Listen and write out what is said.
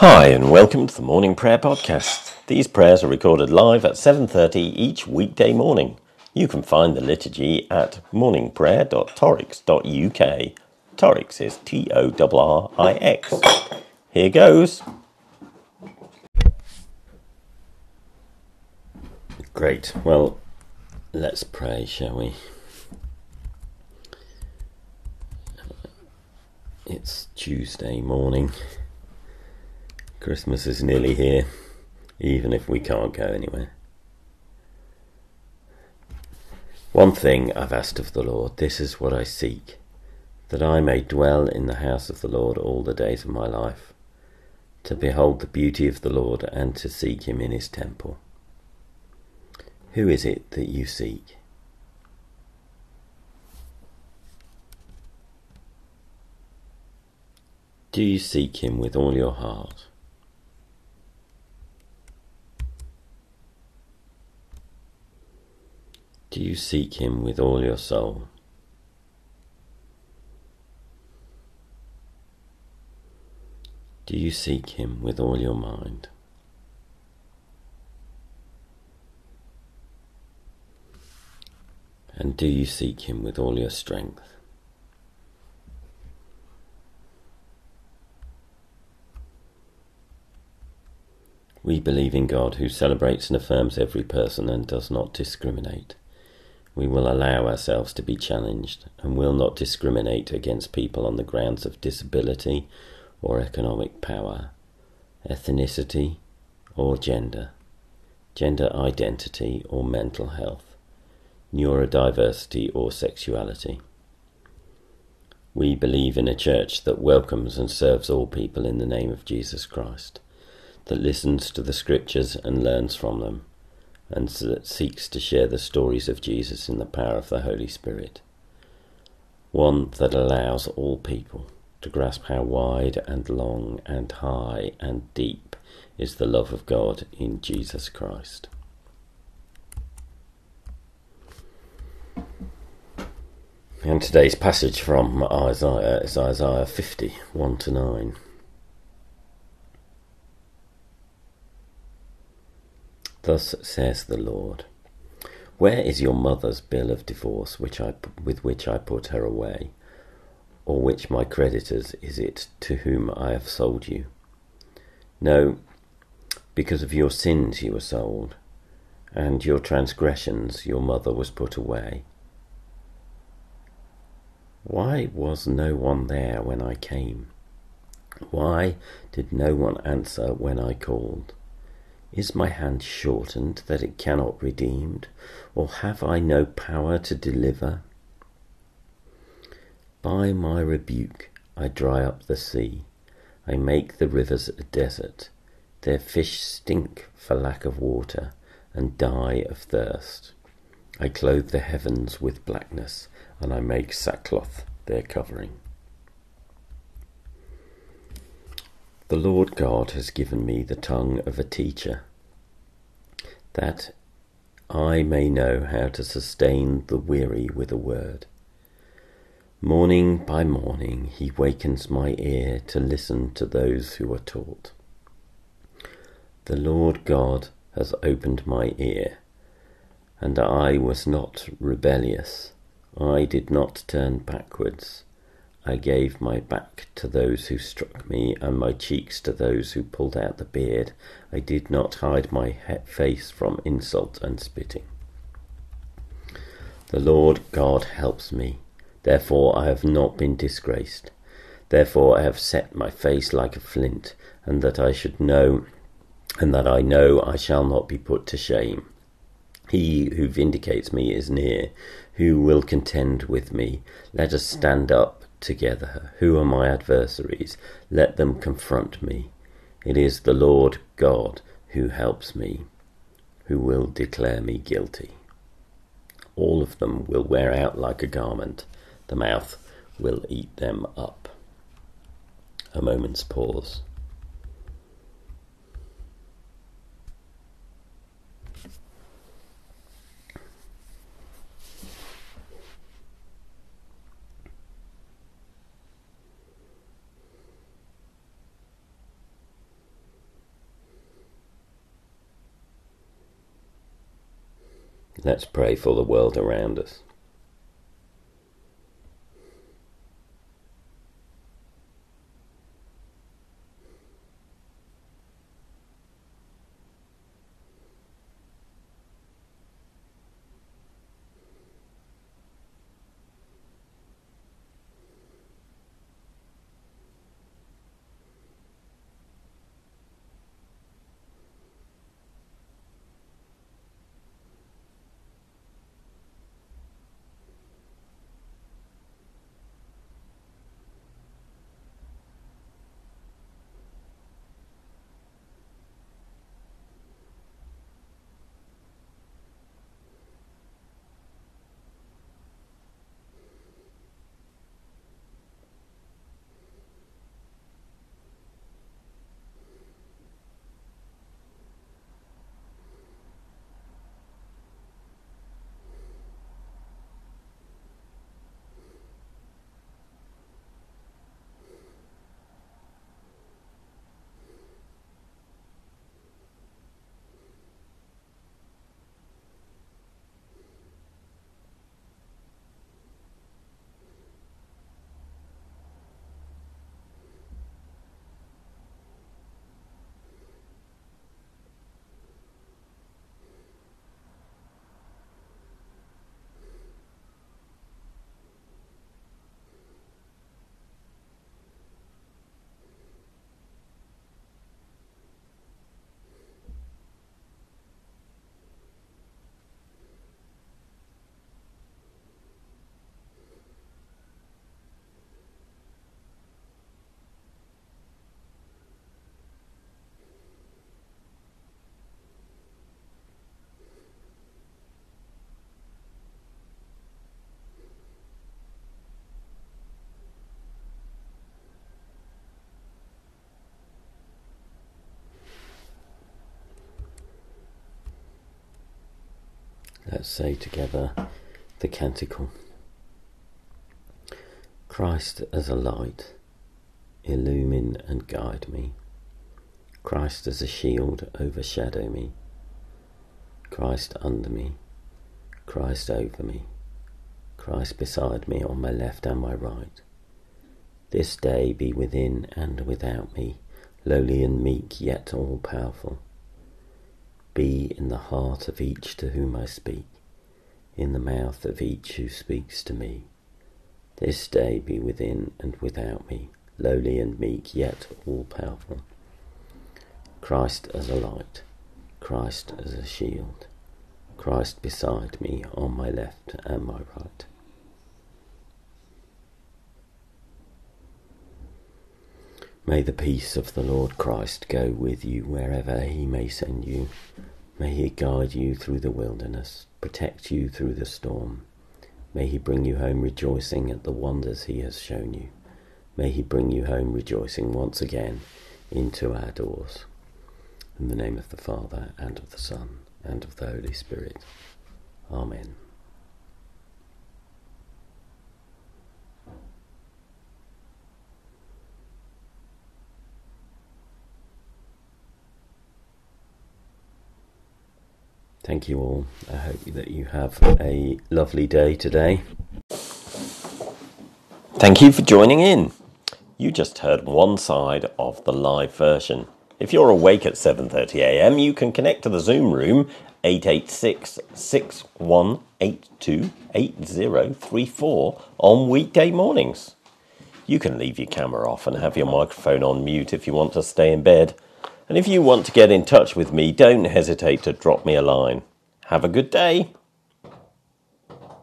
Hi and welcome to the Morning Prayer Podcast. These prayers are recorded live at 7:30 each weekday morning. You can find the liturgy at morningprayer.torrix.uk. Torrix is T O R R I X. Here goes. Great. Well, let's pray, shall we? It's Tuesday morning. Christmas is nearly here, even if we can't go anywhere. One thing I've asked of the Lord, this is what I seek, that I may dwell in the house of the Lord all the days of my life, to behold the beauty of the Lord and to seek him in his temple. Who is it that you seek? Do you seek him with all your heart? Do you seek him with all your soul? Do you seek him with all your mind? And do you seek him with all your strength? We believe in God who celebrates and affirms every person and does not discriminate we will allow ourselves to be challenged and will not discriminate against people on the grounds of disability or economic power, ethnicity or gender, gender identity or mental health, neurodiversity or sexuality. We believe in a church that welcomes and serves all people in the name of Jesus Christ, that listens to the scriptures and learns from them and that seeks to share the stories of Jesus in the power of the Holy Spirit. One that allows all people to grasp how wide and long and high and deep is the love of God in Jesus Christ. And today's passage from Isaiah is Isaiah 50, 1 to 9. Thus says the Lord Where is your mother's bill of divorce which I, with which I put her away? Or which my creditors is it to whom I have sold you? No, because of your sins you were sold, and your transgressions your mother was put away. Why was no one there when I came? Why did no one answer when I called? Is my hand shortened that it cannot redeemed, or have I no power to deliver? By my rebuke I dry up the sea, I make the rivers a desert. Their fish stink for lack of water, and die of thirst. I clothe the heavens with blackness, and I make sackcloth their covering. The Lord God has given me the tongue of a teacher, that I may know how to sustain the weary with a word. Morning by morning he wakens my ear to listen to those who are taught. The Lord God has opened my ear, and I was not rebellious. I did not turn backwards. I gave my back to those who struck me, and my cheeks to those who pulled out the beard. I did not hide my face from insult and spitting. The Lord God helps me. Therefore I have not been disgraced. Therefore I have set my face like a flint, and that I should know, and that I know I shall not be put to shame. He who vindicates me is near, who will contend with me. Let us stand up together. Who are my adversaries? Let them confront me. It is the Lord God who helps me, who will declare me guilty. All of them will wear out like a garment, the mouth will eat them up. A moment's pause. Let's pray for the world around us. Let's say together the canticle. Christ as a light, illumine and guide me. Christ as a shield, overshadow me. Christ under me, Christ over me, Christ beside me on my left and my right. This day be within and without me, lowly and meek, yet all powerful be in the heart of each to whom I speak, in the mouth of each who speaks to me. This day be within and without me, lowly and meek, yet all powerful. Christ as a light, Christ as a shield, Christ beside me on my left and my right. May the peace of the Lord Christ go with you wherever he may send you. May he guide you through the wilderness, protect you through the storm. May he bring you home rejoicing at the wonders he has shown you. May he bring you home rejoicing once again into our doors. In the name of the Father, and of the Son, and of the Holy Spirit. Amen. Thank you all. I hope that you have a lovely day today. Thank you for joining in. You just heard one side of the live version. If you're awake at 7:30 a.m., you can connect to the Zoom room 886 6182 8034 on weekday mornings. You can leave your camera off and have your microphone on mute if you want to stay in bed. And if you want to get in touch with me, don't hesitate to drop me a line. Have a good day.